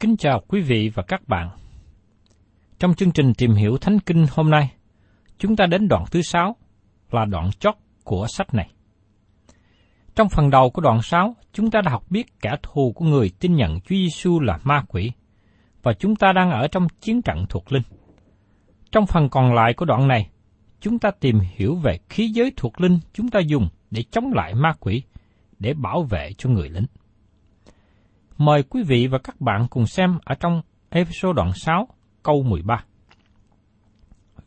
Kính chào quý vị và các bạn. Trong chương trình tìm hiểu Thánh Kinh hôm nay, chúng ta đến đoạn thứ sáu là đoạn chót của sách này. Trong phần đầu của đoạn 6, chúng ta đã học biết kẻ thù của người tin nhận Chúa Giêsu là ma quỷ, và chúng ta đang ở trong chiến trận thuộc linh. Trong phần còn lại của đoạn này, chúng ta tìm hiểu về khí giới thuộc linh chúng ta dùng để chống lại ma quỷ, để bảo vệ cho người lính. Mời quý vị và các bạn cùng xem ở trong episode đoạn 6, câu 13.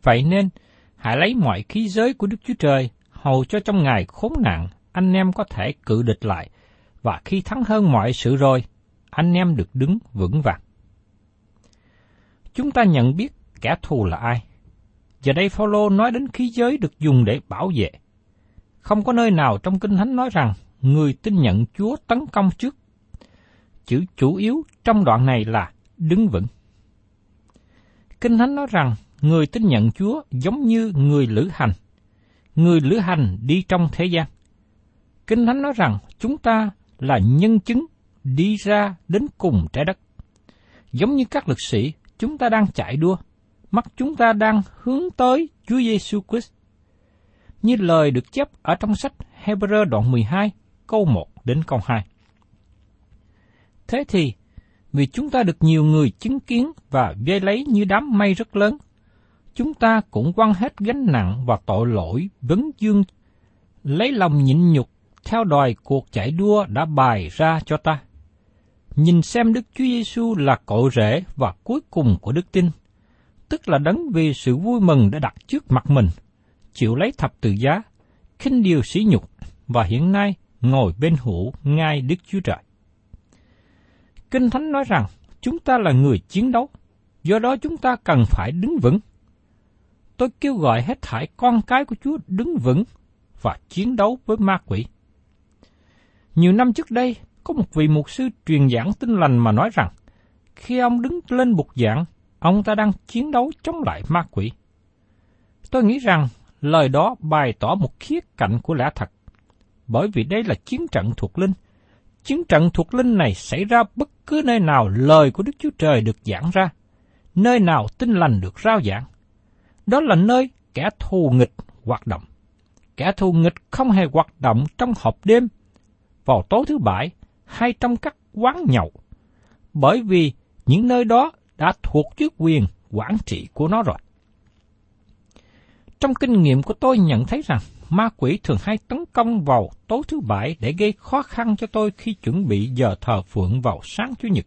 Vậy nên, hãy lấy mọi khí giới của Đức Chúa Trời, hầu cho trong ngày khốn nạn, anh em có thể cự địch lại, và khi thắng hơn mọi sự rồi, anh em được đứng vững vàng. Chúng ta nhận biết kẻ thù là ai. Giờ đây Phaolô nói đến khí giới được dùng để bảo vệ. Không có nơi nào trong Kinh Thánh nói rằng người tin nhận Chúa tấn công trước. Chữ chủ yếu trong đoạn này là đứng vững. Kinh Thánh nói rằng người tin nhận Chúa giống như người lữ hành. Người lữ hành đi trong thế gian. Kinh Thánh nói rằng chúng ta là nhân chứng đi ra đến cùng trái đất. Giống như các lực sĩ, chúng ta đang chạy đua, mắt chúng ta đang hướng tới Chúa Giêsu Christ. Như lời được chép ở trong sách Hebrew đoạn 12, câu 1 đến câu 2. Thế thì, vì chúng ta được nhiều người chứng kiến và vây lấy như đám mây rất lớn, chúng ta cũng quăng hết gánh nặng và tội lỗi vấn dương, lấy lòng nhịn nhục theo đòi cuộc chạy đua đã bài ra cho ta. Nhìn xem Đức Chúa Giêsu là cội rễ và cuối cùng của đức tin, tức là đấng vì sự vui mừng đã đặt trước mặt mình, chịu lấy thập tự giá, khinh điều sỉ nhục và hiện nay ngồi bên hữu ngai Đức Chúa Trời. Kinh Thánh nói rằng chúng ta là người chiến đấu, do đó chúng ta cần phải đứng vững. Tôi kêu gọi hết thảy con cái của Chúa đứng vững và chiến đấu với ma quỷ. Nhiều năm trước đây, có một vị mục sư truyền giảng tin lành mà nói rằng, khi ông đứng lên bục giảng, ông ta đang chiến đấu chống lại ma quỷ. Tôi nghĩ rằng lời đó bày tỏ một khía cạnh của lẽ thật, bởi vì đây là chiến trận thuộc linh. Chiến trận thuộc linh này xảy ra bất cứ nơi nào lời của Đức Chúa Trời được giảng ra, nơi nào tinh lành được rao giảng. Đó là nơi kẻ thù nghịch hoạt động. Kẻ thù nghịch không hề hoạt động trong hộp đêm, vào tối thứ bảy hay trong các quán nhậu, bởi vì những nơi đó đã thuộc dưới quyền quản trị của nó rồi. Trong kinh nghiệm của tôi nhận thấy rằng ma quỷ thường hay tấn công vào tối thứ bảy để gây khó khăn cho tôi khi chuẩn bị giờ thờ phượng vào sáng Chủ nhật.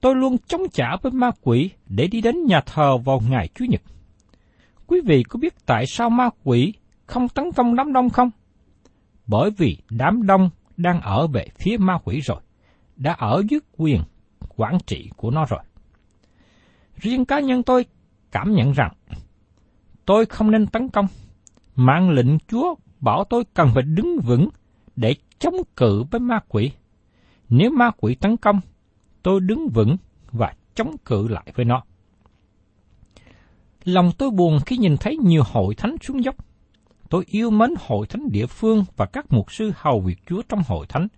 Tôi luôn chống trả với ma quỷ để đi đến nhà thờ vào ngày Chủ nhật. Quý vị có biết tại sao ma quỷ không tấn công đám đông không? Bởi vì đám đông đang ở về phía ma quỷ rồi, đã ở dưới quyền quản trị của nó rồi. Riêng cá nhân tôi cảm nhận rằng tôi không nên tấn công. Mạng lệnh Chúa bảo tôi cần phải đứng vững để chống cự với ma quỷ. Nếu ma quỷ tấn công, tôi đứng vững và chống cự lại với nó. Lòng tôi buồn khi nhìn thấy nhiều hội thánh xuống dốc. Tôi yêu mến hội thánh địa phương và các mục sư hầu việc Chúa trong hội thánh.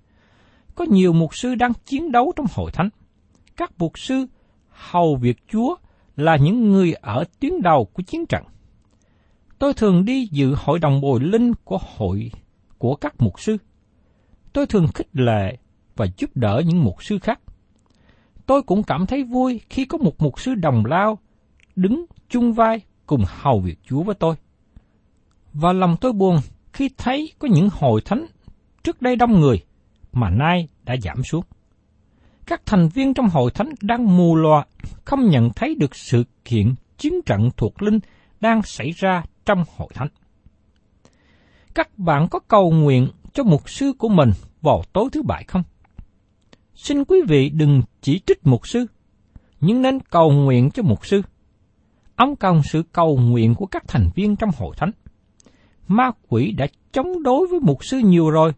Có nhiều mục sư đang chiến đấu trong hội thánh. Các mục sư hầu việc Chúa là những người ở tuyến đầu của chiến trận. Tôi thường đi dự hội đồng bồi linh của hội của các mục sư. Tôi thường khích lệ và giúp đỡ những mục sư khác. Tôi cũng cảm thấy vui khi có một mục sư đồng lao đứng chung vai cùng hầu việc Chúa với tôi. Và lòng tôi buồn khi thấy có những hội thánh trước đây đông người mà nay đã giảm xuống. Các thành viên trong hội thánh đang mù lòa, không nhận thấy được sự kiện chiến trận thuộc linh đang xảy ra trong hội thánh. Các bạn có cầu nguyện cho mục sư của mình vào tối thứ bảy không? Xin quý vị đừng chỉ trích mục sư, nhưng nên cầu nguyện cho mục sư. Ông cần sự cầu nguyện của các thành viên trong hội thánh. Ma quỷ đã chống đối với mục sư nhiều rồi.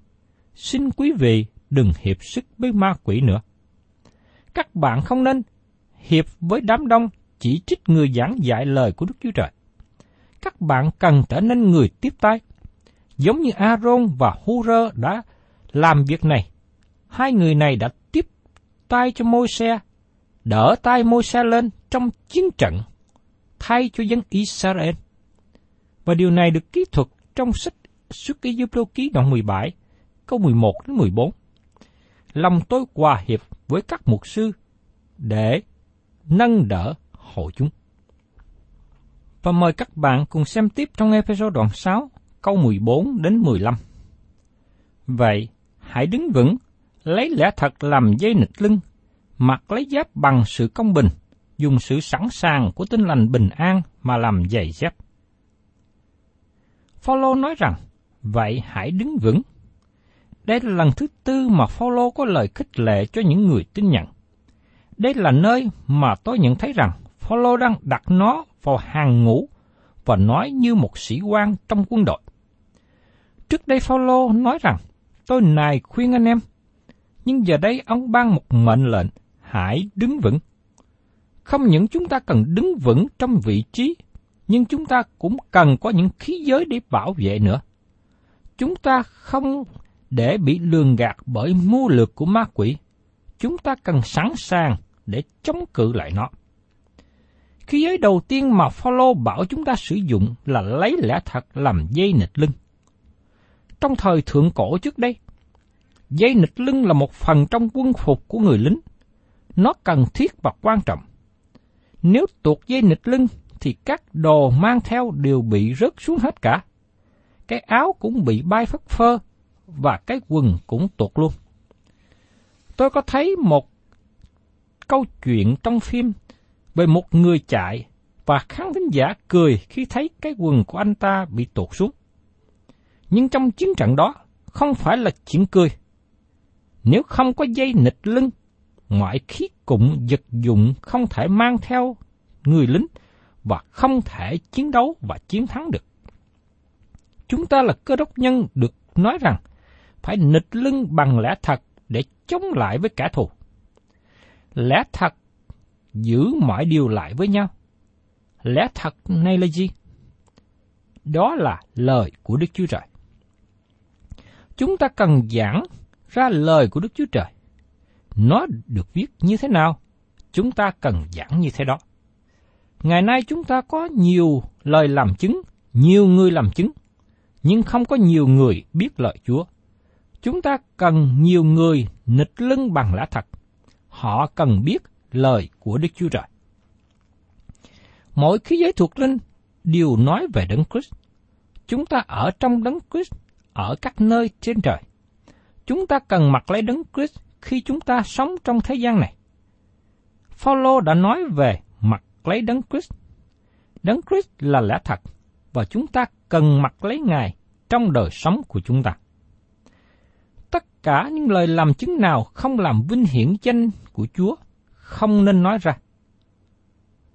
Xin quý vị đừng hiệp sức với ma quỷ nữa. Các bạn không nên hiệp với đám đông chỉ trích người giảng dạy lời của Đức Chúa Trời. Các bạn cần trở nên người tiếp tay. Giống như Aaron và Hurơ đã làm việc này. Hai người này đã tiếp tay cho môi xe, đỡ tay môi xe lên trong chiến trận, thay cho dân Israel. Và điều này được kỹ thuật trong sách Xuất ký Giúp Lô Ký đoạn 17, câu 11 đến 14. Lòng tôi hòa hiệp với các mục sư để nâng đỡ hội chúng. Và mời các bạn cùng xem tiếp trong episode đoạn 6, câu 14 đến 15. Vậy, hãy đứng vững, lấy lẽ thật làm dây nịch lưng, mặc lấy giáp bằng sự công bình, dùng sự sẵn sàng của tinh lành bình an mà làm giày dép. Phaolô nói rằng, vậy hãy đứng vững. Đây là lần thứ tư mà Phaolô có lời khích lệ cho những người tin nhận. Đây là nơi mà tôi nhận thấy rằng Phaolô đang đặt nó vào hàng ngũ và nói như một sĩ quan trong quân đội. Trước đây Phaolô nói rằng, tôi này khuyên anh em, nhưng giờ đây ông ban một mệnh lệnh, hãy đứng vững. Không những chúng ta cần đứng vững trong vị trí, nhưng chúng ta cũng cần có những khí giới để bảo vệ nữa. Chúng ta không để bị lường gạt bởi mưu lược của ma quỷ. Chúng ta cần sẵn sàng để chống cự lại nó. Khí giới đầu tiên mà Phaolô bảo chúng ta sử dụng là lấy lẽ thật làm dây nịt lưng. Trong thời thượng cổ trước đây, dây nịt lưng là một phần trong quân phục của người lính. Nó cần thiết và quan trọng. Nếu tuột dây nịt lưng thì các đồ mang theo đều bị rớt xuống hết cả. Cái áo cũng bị bay phất phơ và cái quần cũng tuột luôn. Tôi có thấy một câu chuyện trong phim về một người chạy và khán thính giả cười khi thấy cái quần của anh ta bị tuột xuống. Nhưng trong chiến trận đó không phải là chuyện cười. Nếu không có dây nịch lưng, mọi khí cụm vật dụng không thể mang theo người lính và không thể chiến đấu và chiến thắng được. Chúng ta là cơ đốc nhân được nói rằng phải nịch lưng bằng lẽ thật để chống lại với kẻ thù. Lẽ thật giữ mọi điều lại với nhau. Lẽ thật này là gì? Đó là lời của Đức Chúa Trời. Chúng ta cần giảng ra lời của Đức Chúa Trời. Nó được viết như thế nào? Chúng ta cần giảng như thế đó. Ngày nay chúng ta có nhiều lời làm chứng, nhiều người làm chứng, nhưng không có nhiều người biết lời Chúa. Chúng ta cần nhiều người nịch lưng bằng lẽ thật. Họ cần biết lời của Đức Chúa Trời. Mỗi khí giới thuộc linh đều nói về Đấng Christ. Chúng ta ở trong Đấng Christ, ở các nơi trên trời. Chúng ta cần mặc lấy Đấng Christ khi chúng ta sống trong thế gian này. Phaolô đã nói về mặc lấy Đấng Christ. Đấng Christ là lẽ thật và chúng ta cần mặc lấy Ngài trong đời sống của chúng ta. Tất cả những lời làm chứng nào không làm vinh hiển danh của Chúa không nên nói ra.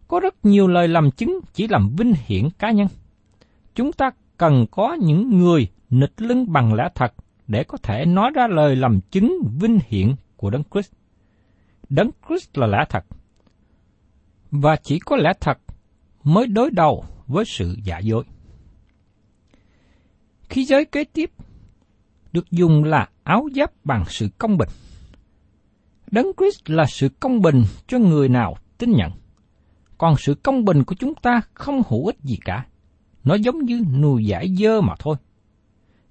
Có rất nhiều lời làm chứng chỉ làm vinh hiển cá nhân. Chúng ta cần có những người nịch lưng bằng lẽ thật để có thể nói ra lời làm chứng vinh hiển của Đấng Christ. Đấng Christ là lẽ thật. Và chỉ có lẽ thật mới đối đầu với sự giả dối. Khi giới kế tiếp được dùng là áo giáp bằng sự công bình. Đấng Christ là sự công bình cho người nào tin nhận. Còn sự công bình của chúng ta không hữu ích gì cả. Nó giống như nùi giải dơ mà thôi.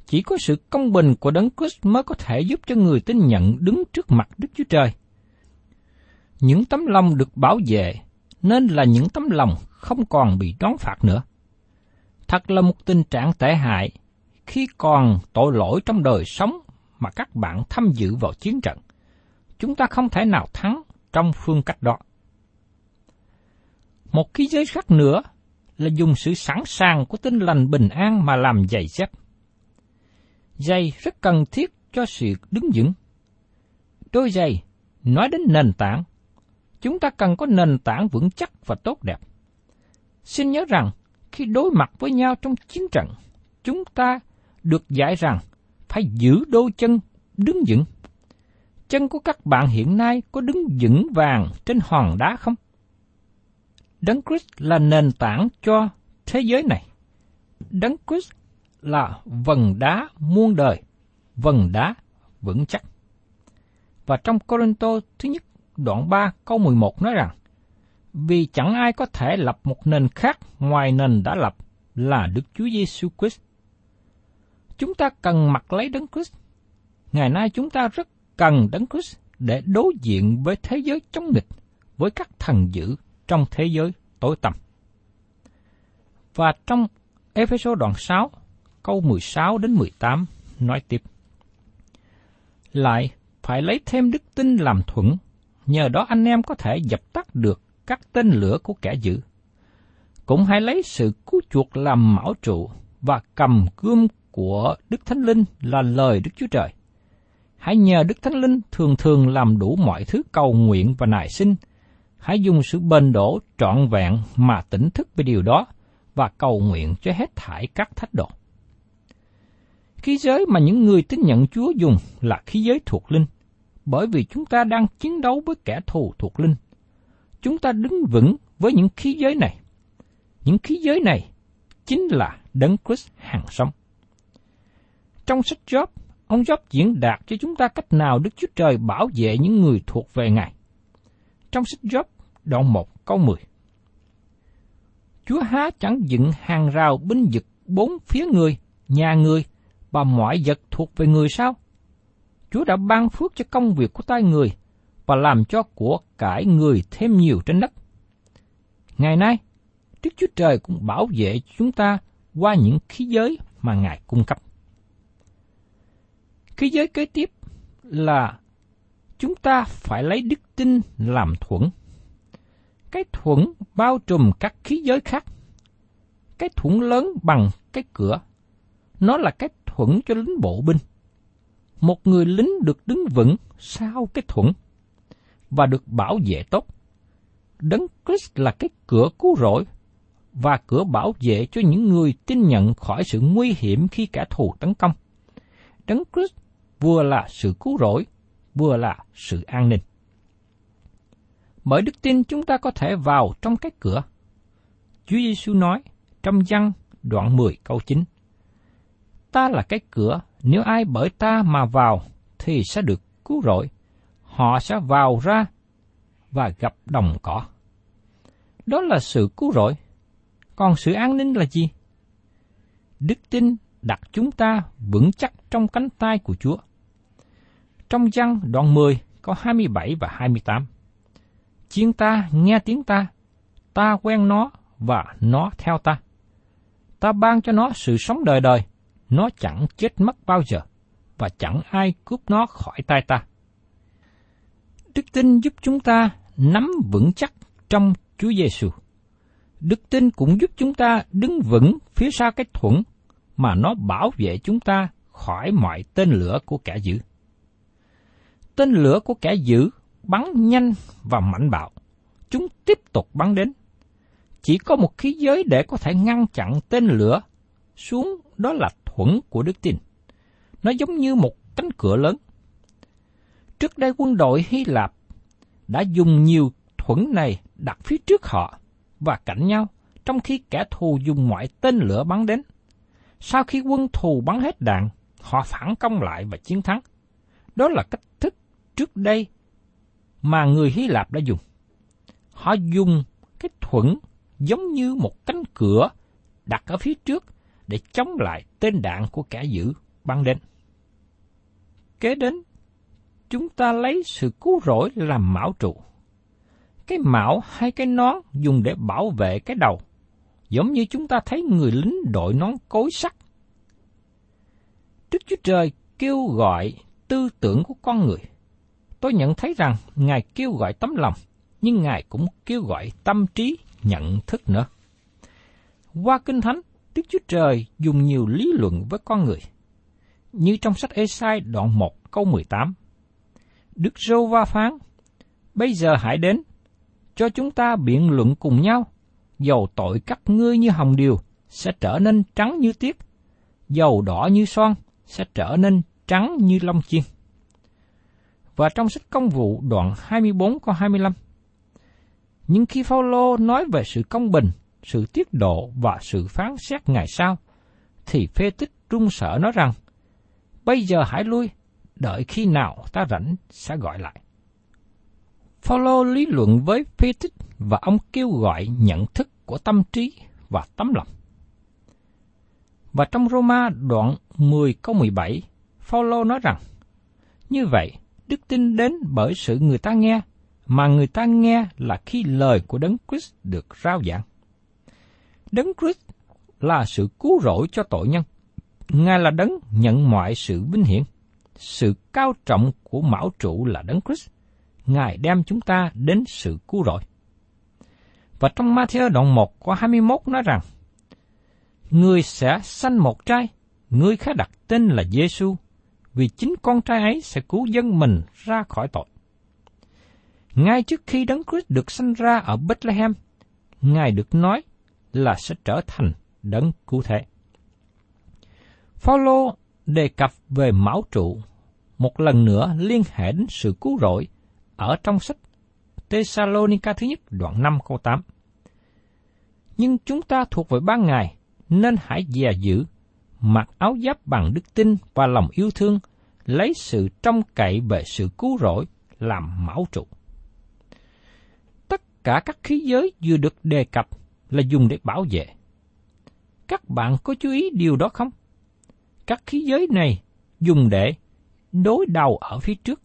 Chỉ có sự công bình của Đấng Christ mới có thể giúp cho người tin nhận đứng trước mặt Đức Chúa Trời. Những tấm lòng được bảo vệ nên là những tấm lòng không còn bị đón phạt nữa. Thật là một tình trạng tệ hại khi còn tội lỗi trong đời sống mà các bạn tham dự vào chiến trận. Chúng ta không thể nào thắng trong phương cách đó. Một khí giới khác nữa là dùng sự sẵn sàng của tinh lành bình an mà làm giày dép. Giày rất cần thiết cho sự đứng vững. Đôi giày nói đến nền tảng. Chúng ta cần có nền tảng vững chắc và tốt đẹp. Xin nhớ rằng, khi đối mặt với nhau trong chiến trận, chúng ta được dạy rằng phải giữ đôi chân đứng vững. Chân của các bạn hiện nay có đứng vững vàng trên hòn đá không? Đấng Christ là nền tảng cho thế giới này. Đấng Christ là vần đá muôn đời, vần đá vững chắc. Và trong Corinto thứ nhất đoạn 3 câu 11 nói rằng, Vì chẳng ai có thể lập một nền khác ngoài nền đã lập là Đức Chúa Giêsu Christ. Chúng ta cần mặc lấy Đấng Christ. Ngày nay chúng ta rất cần Đấng Christ để đối diện với thế giới chống nghịch, với các thần dữ trong thế giới tối tăm. Và trong Ephesos đoạn 6, câu 16 đến 18 nói tiếp. Lại phải lấy thêm đức tin làm thuận, nhờ đó anh em có thể dập tắt được các tên lửa của kẻ dữ. Cũng hãy lấy sự cứu chuộc làm mão trụ và cầm gươm của Đức Thánh Linh là lời Đức Chúa Trời. Hãy nhờ Đức Thánh Linh thường thường làm đủ mọi thứ cầu nguyện và nài sinh. Hãy dùng sự bền đổ trọn vẹn mà tỉnh thức về điều đó và cầu nguyện cho hết thải các thách độ. Khí giới mà những người tin nhận Chúa dùng là khí giới thuộc linh, bởi vì chúng ta đang chiến đấu với kẻ thù thuộc linh. Chúng ta đứng vững với những khí giới này. Những khí giới này chính là đấng Christ hàng sống. Trong sách Job, ông Job diễn đạt cho chúng ta cách nào Đức Chúa Trời bảo vệ những người thuộc về Ngài. Trong sách Job, đoạn 1 câu 10. Chúa há chẳng dựng hàng rào binh vực bốn phía người, nhà người, và mọi vật thuộc về người sao? Chúa đã ban phước cho công việc của tay người và làm cho của cải người thêm nhiều trên đất. Ngày nay, Đức Chúa Trời cũng bảo vệ chúng ta qua những khí giới mà Ngài cung cấp. Khí giới kế tiếp là chúng ta phải lấy đức tin làm thuẫn. Cái thuẫn bao trùm các khí giới khác. Cái thuẫn lớn bằng cái cửa. Nó là cái thuẫn cho lính bộ binh. Một người lính được đứng vững sau cái thuẫn và được bảo vệ tốt. Đấng Christ là cái cửa cứu rỗi và cửa bảo vệ cho những người tin nhận khỏi sự nguy hiểm khi kẻ thù tấn công. Đấng Christ vừa là sự cứu rỗi, vừa là sự an ninh. Bởi đức tin chúng ta có thể vào trong cái cửa. Chúa Giêsu nói trong văn đoạn 10 câu 9 ta là cái cửa, nếu ai bởi ta mà vào thì sẽ được cứu rỗi. Họ sẽ vào ra và gặp đồng cỏ. Đó là sự cứu rỗi. Còn sự an ninh là gì? Đức tin đặt chúng ta vững chắc trong cánh tay của Chúa. Trong văn đoạn 10 có 27 và 28. chiên ta nghe tiếng ta, ta quen nó và nó theo ta. Ta ban cho nó sự sống đời đời, nó chẳng chết mất bao giờ, và chẳng ai cướp nó khỏi tay ta. Đức tin giúp chúng ta nắm vững chắc trong Chúa Giêsu. Đức tin cũng giúp chúng ta đứng vững phía sau cái thuẫn mà nó bảo vệ chúng ta khỏi mọi tên lửa của kẻ dữ. Tên lửa của kẻ dữ bắn nhanh và mạnh bạo. Chúng tiếp tục bắn đến. Chỉ có một khí giới để có thể ngăn chặn tên lửa xuống đó là thuẫn của đức tin. Nó giống như một cánh cửa lớn. Trước đây quân đội Hy Lạp đã dùng nhiều thuẫn này đặt phía trước họ và cạnh nhau, trong khi kẻ thù dùng mọi tên lửa bắn đến. Sau khi quân thù bắn hết đạn, họ phản công lại và chiến thắng. Đó là cách thức trước đây mà người Hy Lạp đã dùng. Họ dùng cái thuẫn giống như một cánh cửa đặt ở phía trước để chống lại tên đạn của kẻ dữ băng đến. Kế đến, chúng ta lấy sự cứu rỗi làm mão trụ. Cái mão hay cái nón dùng để bảo vệ cái đầu, giống như chúng ta thấy người lính đội nón cối sắt. Đức Chúa Trời kêu gọi tư tưởng của con người. Tôi nhận thấy rằng Ngài kêu gọi tấm lòng, nhưng Ngài cũng kêu gọi tâm trí nhận thức nữa. Qua Kinh Thánh, Đức Chúa Trời dùng nhiều lý luận với con người. Như trong sách Esai đoạn 1 câu 18. Đức Rô Va phán, Bây giờ hãy đến, cho chúng ta biện luận cùng nhau, dầu tội các ngươi như hồng điều sẽ trở nên trắng như tiết, dầu đỏ như son sẽ trở nên trắng như lông chiên. Và trong sách công vụ đoạn 24 câu 25, nhưng khi Phaolô nói về sự công bình, sự tiết độ và sự phán xét ngày sau, thì phê tích trung sợ nói rằng, bây giờ hãy lui, đợi khi nào ta rảnh sẽ gọi lại. Phaolô lý luận với phê tích và ông kêu gọi nhận thức của tâm trí và tấm lòng. Và trong Roma đoạn 10 câu 17, Phaolô nói rằng, như vậy, đức tin đến bởi sự người ta nghe, mà người ta nghe là khi lời của Đấng Christ được rao giảng. Đấng Christ là sự cứu rỗi cho tội nhân. Ngài là đấng nhận mọi sự vinh hiển. Sự cao trọng của mão trụ là đấng Christ. Ngài đem chúng ta đến sự cứu rỗi. Và trong Matthew đoạn 1 có 21 nói rằng, Người sẽ sanh một trai, người khác đặt tên là Giêsu, vì chính con trai ấy sẽ cứu dân mình ra khỏi tội. Ngay trước khi Đấng Christ được sanh ra ở Bethlehem, Ngài được nói là sẽ trở thành đấng cứu thế. Phaolô đề cập về mão trụ một lần nữa liên hệ đến sự cứu rỗi ở trong sách Thessalonica thứ nhất đoạn 5 câu 8. Nhưng chúng ta thuộc về ban ngày, nên hãy dè giữ, mặc áo giáp bằng đức tin và lòng yêu thương, lấy sự trông cậy về sự cứu rỗi làm mão trụ. Tất cả các khí giới vừa được đề cập là dùng để bảo vệ. Các bạn có chú ý điều đó không? Các khí giới này dùng để đối đầu ở phía trước.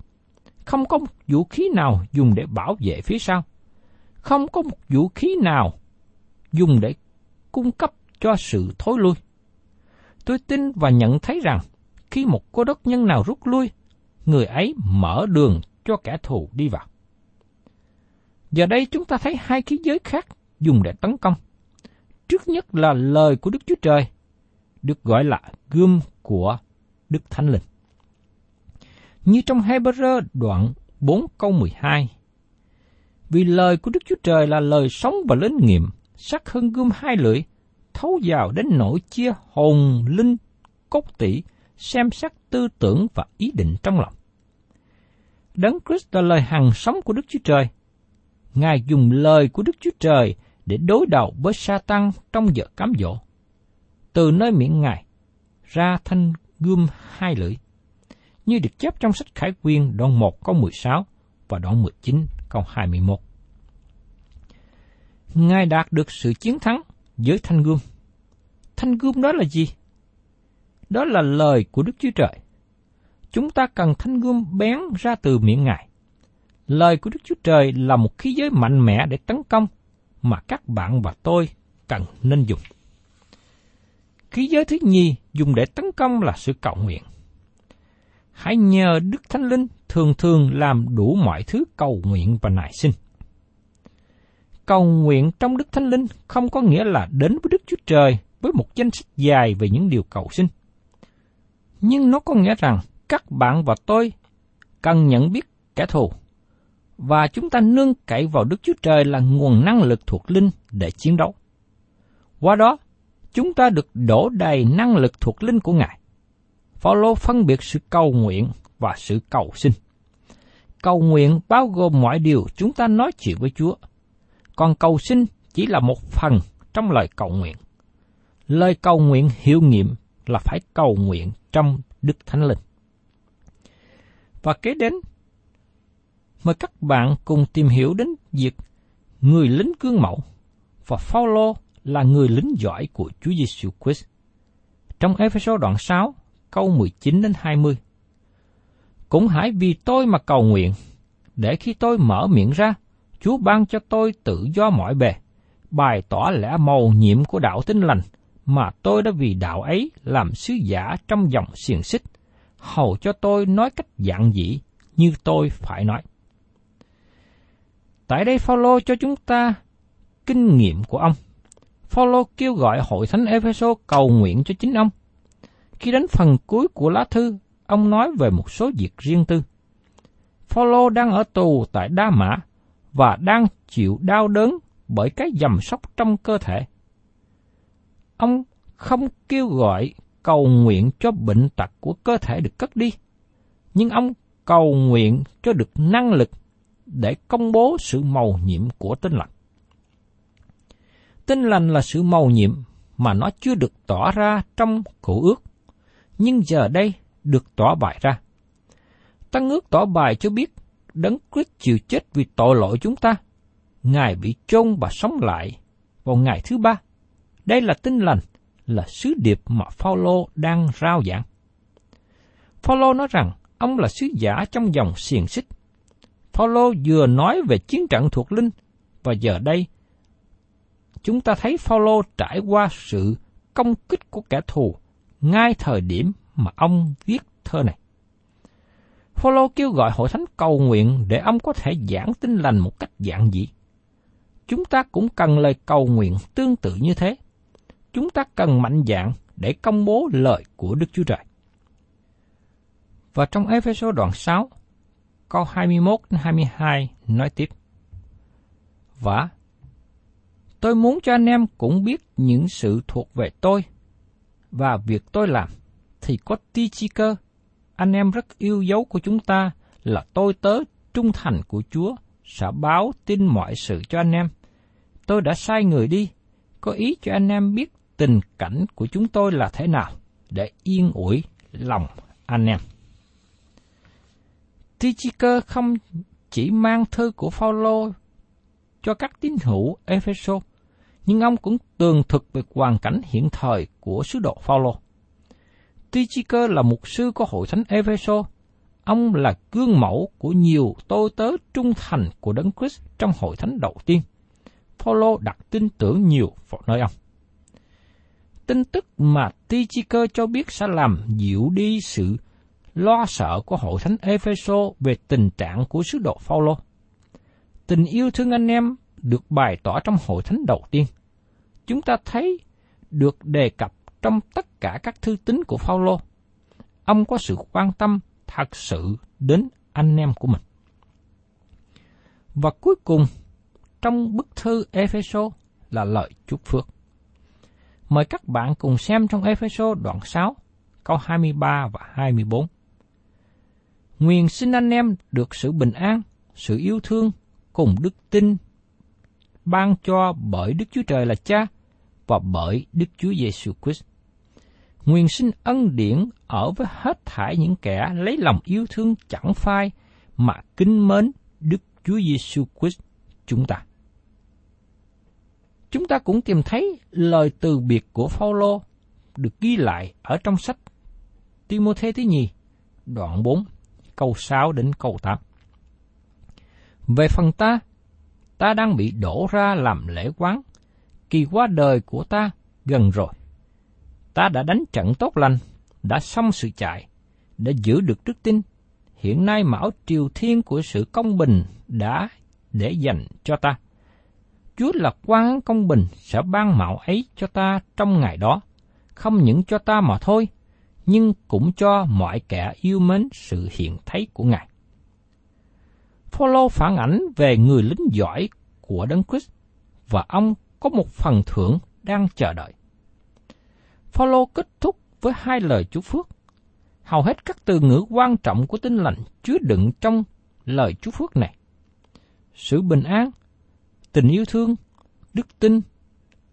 Không có một vũ khí nào dùng để bảo vệ phía sau. Không có một vũ khí nào dùng để cung cấp cho sự thối lui. Tôi tin và nhận thấy rằng khi một cô đốc nhân nào rút lui, người ấy mở đường cho kẻ thù đi vào. Giờ đây chúng ta thấy hai khí giới khác dùng để tấn công. Trước nhất là lời của Đức Chúa Trời, được gọi là gươm của Đức Thánh Linh. Như trong Hebrew đoạn 4 câu 12. Vì lời của Đức Chúa Trời là lời sống và lớn nghiệm, sắc hơn gươm hai lưỡi, thấu vào đến nỗi chia hồn, linh, cốt tỷ xem xét tư tưởng và ý định trong lòng. Đấng Christ là lời hằng sống của Đức Chúa Trời. Ngài dùng lời của Đức Chúa Trời để đối đầu với Satan trong giờ cám dỗ. Từ nơi miệng Ngài ra thanh gươm hai lưỡi, như được chép trong sách Khải Quyên đoạn 1 câu 16 và đoạn 19 câu 21. Ngài đạt được sự chiến thắng với thanh gươm. Thanh gươm đó là gì? Đó là lời của Đức Chúa Trời. Chúng ta cần thanh gươm bén ra từ miệng Ngài. Lời của Đức Chúa Trời là một khí giới mạnh mẽ để tấn công mà các bạn và tôi cần nên dùng. Khí giới thứ nhì dùng để tấn công là sự cầu nguyện. Hãy nhờ Đức Thánh Linh thường thường làm đủ mọi thứ cầu nguyện và nài sinh. Cầu nguyện trong Đức Thánh Linh không có nghĩa là đến với Đức Chúa Trời với một danh sách dài về những điều cầu xin. Nhưng nó có nghĩa rằng các bạn và tôi cần nhận biết kẻ thù và chúng ta nương cậy vào Đức Chúa Trời là nguồn năng lực thuộc linh để chiến đấu. Qua đó, chúng ta được đổ đầy năng lực thuộc linh của Ngài. Phaolô phân biệt sự cầu nguyện và sự cầu xin. Cầu nguyện bao gồm mọi điều chúng ta nói chuyện với Chúa, còn cầu xin chỉ là một phần trong lời cầu nguyện. Lời cầu nguyện hiệu nghiệm là phải cầu nguyện trong Đức Thánh Linh. Và kế đến, mời các bạn cùng tìm hiểu đến việc người lính gương mẫu và Phaolô là người lính giỏi của Chúa Giêsu Christ. Trong Ephesos đoạn 6, câu 19 đến 20. Cũng hãy vì tôi mà cầu nguyện, để khi tôi mở miệng ra, Chúa ban cho tôi tự do mọi bề, bày tỏ lẽ màu nhiệm của đạo tinh lành mà tôi đã vì đạo ấy làm sứ giả trong dòng xiềng xích, hầu cho tôi nói cách dạng dị như tôi phải nói. Tại đây Phaolô cho chúng ta kinh nghiệm của ông. Phaolô kêu gọi hội thánh Ephesos cầu nguyện cho chính ông. Khi đến phần cuối của lá thư, ông nói về một số việc riêng tư. Phaolô đang ở tù tại Đa Mã và đang chịu đau đớn bởi cái dầm sóc trong cơ thể. Ông không kêu gọi cầu nguyện cho bệnh tật của cơ thể được cất đi, nhưng ông cầu nguyện cho được năng lực để công bố sự màu nhiệm của tinh lành. Tinh lành là sự màu nhiệm mà nó chưa được tỏ ra trong cổ ước, nhưng giờ đây được tỏ bài ra. Tăng ước tỏ bài cho biết đấng Christ chịu chết vì tội lỗi chúng ta. Ngài bị chôn và sống lại vào ngày thứ ba. Đây là tin lành, là sứ điệp mà Phaolô đang rao giảng. Phaolô nói rằng ông là sứ giả trong dòng xiềng xích. Phaolô vừa nói về chiến trận thuộc linh và giờ đây chúng ta thấy Phaolô trải qua sự công kích của kẻ thù ngay thời điểm mà ông viết thơ này. Phaolô kêu gọi hội thánh cầu nguyện để ông có thể giảng tin lành một cách giản dị. Chúng ta cũng cần lời cầu nguyện tương tự như thế. Chúng ta cần mạnh dạn để công bố lời của Đức Chúa Trời. Và trong Ephesos đoạn 6, câu 21 đến 22 nói tiếp. Và tôi muốn cho anh em cũng biết những sự thuộc về tôi và việc tôi làm thì có ti chi cơ anh em rất yêu dấu của chúng ta là tôi tớ trung thành của Chúa sẽ báo tin mọi sự cho anh em. Tôi đã sai người đi, có ý cho anh em biết tình cảnh của chúng tôi là thế nào, để yên ủi lòng anh em. Tychicus không chỉ mang thư của Phaolô cho các tín hữu Ephesos, nhưng ông cũng tường thuật về hoàn cảnh hiện thời của sứ đồ Phaolô. Tychicus là mục sư của hội thánh Epheso. Ông là gương mẫu của nhiều tôi tớ trung thành của Đấng Christ trong hội thánh đầu tiên. Phaolô đặt tin tưởng nhiều vào nơi ông. Tin tức mà Tychicus cho biết sẽ làm dịu đi sự lo sợ của hội thánh Epheso về tình trạng của sứ đồ Phaolô. Tình yêu thương anh em được bày tỏ trong hội thánh đầu tiên. Chúng ta thấy được đề cập trong tất cả các thư tín của Phaolô. Ông có sự quan tâm thật sự đến anh em của mình. Và cuối cùng, trong bức thư Epheso là lời chúc phước. Mời các bạn cùng xem trong Epheso đoạn 6, câu 23 và 24. Nguyện xin anh em được sự bình an, sự yêu thương cùng đức tin ban cho bởi Đức Chúa Trời là Cha và bởi Đức Chúa Giêsu Christ. Nguyện sinh ân điển ở với hết thảy những kẻ lấy lòng yêu thương chẳng phai mà kính mến Đức Chúa Giêsu Christ chúng ta. Chúng ta cũng tìm thấy lời từ biệt của Phaolô được ghi lại ở trong sách Timôthê thứ nhì, đoạn 4, câu 6 đến câu 8. Về phần ta, ta đang bị đổ ra làm lễ quán, kỳ qua đời của ta gần rồi. Ta đã đánh trận tốt lành, đã xong sự chạy, đã giữ được đức tin. Hiện nay mão triều thiên của sự công bình đã để dành cho ta. Chúa là quan công bình sẽ ban mạo ấy cho ta trong ngày đó, không những cho ta mà thôi, nhưng cũng cho mọi kẻ yêu mến sự hiện thấy của Ngài. Phaolô phản ảnh về người lính giỏi của Đấng Christ và ông có một phần thưởng đang chờ đợi. Phaolô kết thúc với hai lời chúa phước. Hầu hết các từ ngữ quan trọng của tinh lành chứa đựng trong lời chúa phước này. Sự bình an, tình yêu thương, đức tin,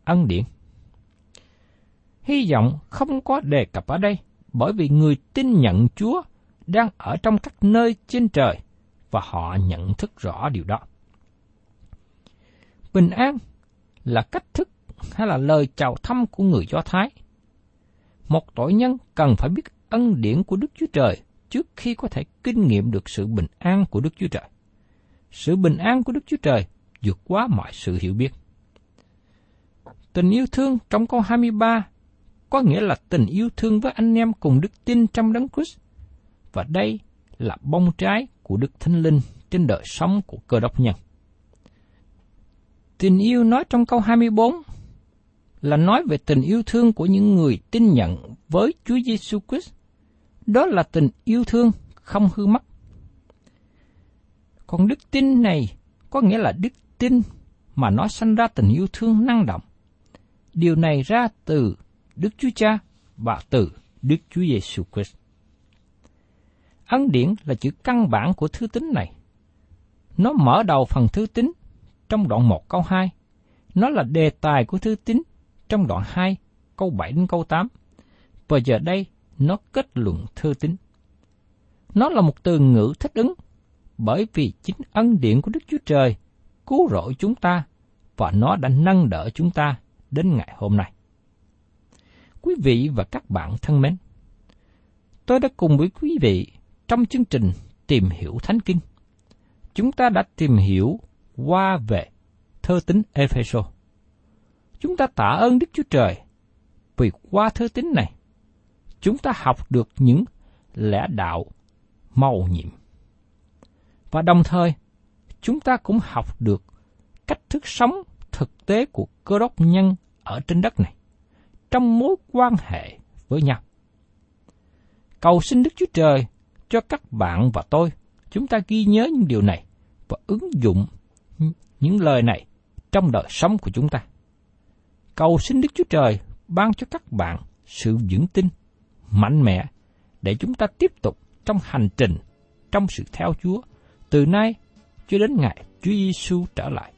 ân điển. Hy vọng không có đề cập ở đây bởi vì người tin nhận Chúa đang ở trong các nơi trên trời và họ nhận thức rõ điều đó. Bình an là cách thức hay là lời chào thăm của người Do Thái. Một tội nhân cần phải biết ân điển của Đức Chúa Trời trước khi có thể kinh nghiệm được sự bình an của Đức Chúa Trời. Sự bình an của Đức Chúa Trời vượt quá mọi sự hiểu biết. Tình yêu thương trong câu 23 có nghĩa là tình yêu thương với anh em cùng đức tin trong đấng Christ. Và đây là bông trái của Đức Thánh Linh trên đời sống của cơ đốc nhân. Tình yêu nói trong câu 24 là nói về tình yêu thương của những người tin nhận với Chúa Giêsu Christ. Đó là tình yêu thương không hư mất. Còn đức tin này có nghĩa là đức tin mà nó sanh ra tình yêu thương năng động. Điều này ra từ Đức Chúa Cha và từ Đức Chúa Giêsu Christ. Ân điển là chữ căn bản của thư tín này. Nó mở đầu phần thư tín trong đoạn 1 câu 2. Nó là đề tài của thư tín trong đoạn 2 câu 7 đến câu 8. Và giờ đây nó kết luận thư tín. Nó là một từ ngữ thích ứng bởi vì chính ân điển của Đức Chúa Trời cứu rỗi chúng ta và nó đã nâng đỡ chúng ta đến ngày hôm nay. Quý vị và các bạn thân mến, tôi đã cùng với quý vị trong chương trình Tìm hiểu Thánh Kinh. Chúng ta đã tìm hiểu qua về thơ tính Ephesos Chúng ta tạ ơn Đức Chúa Trời vì qua thứ tính này, chúng ta học được những lẽ đạo màu nhiệm. Và đồng thời, chúng ta cũng học được cách thức sống thực tế của cơ đốc nhân ở trên đất này, trong mối quan hệ với nhau. Cầu xin Đức Chúa Trời cho các bạn và tôi, chúng ta ghi nhớ những điều này và ứng dụng những lời này trong đời sống của chúng ta. Cầu xin Đức Chúa Trời ban cho các bạn sự vững tin, mạnh mẽ để chúng ta tiếp tục trong hành trình trong sự theo Chúa từ nay cho đến ngày Chúa Giêsu trở lại.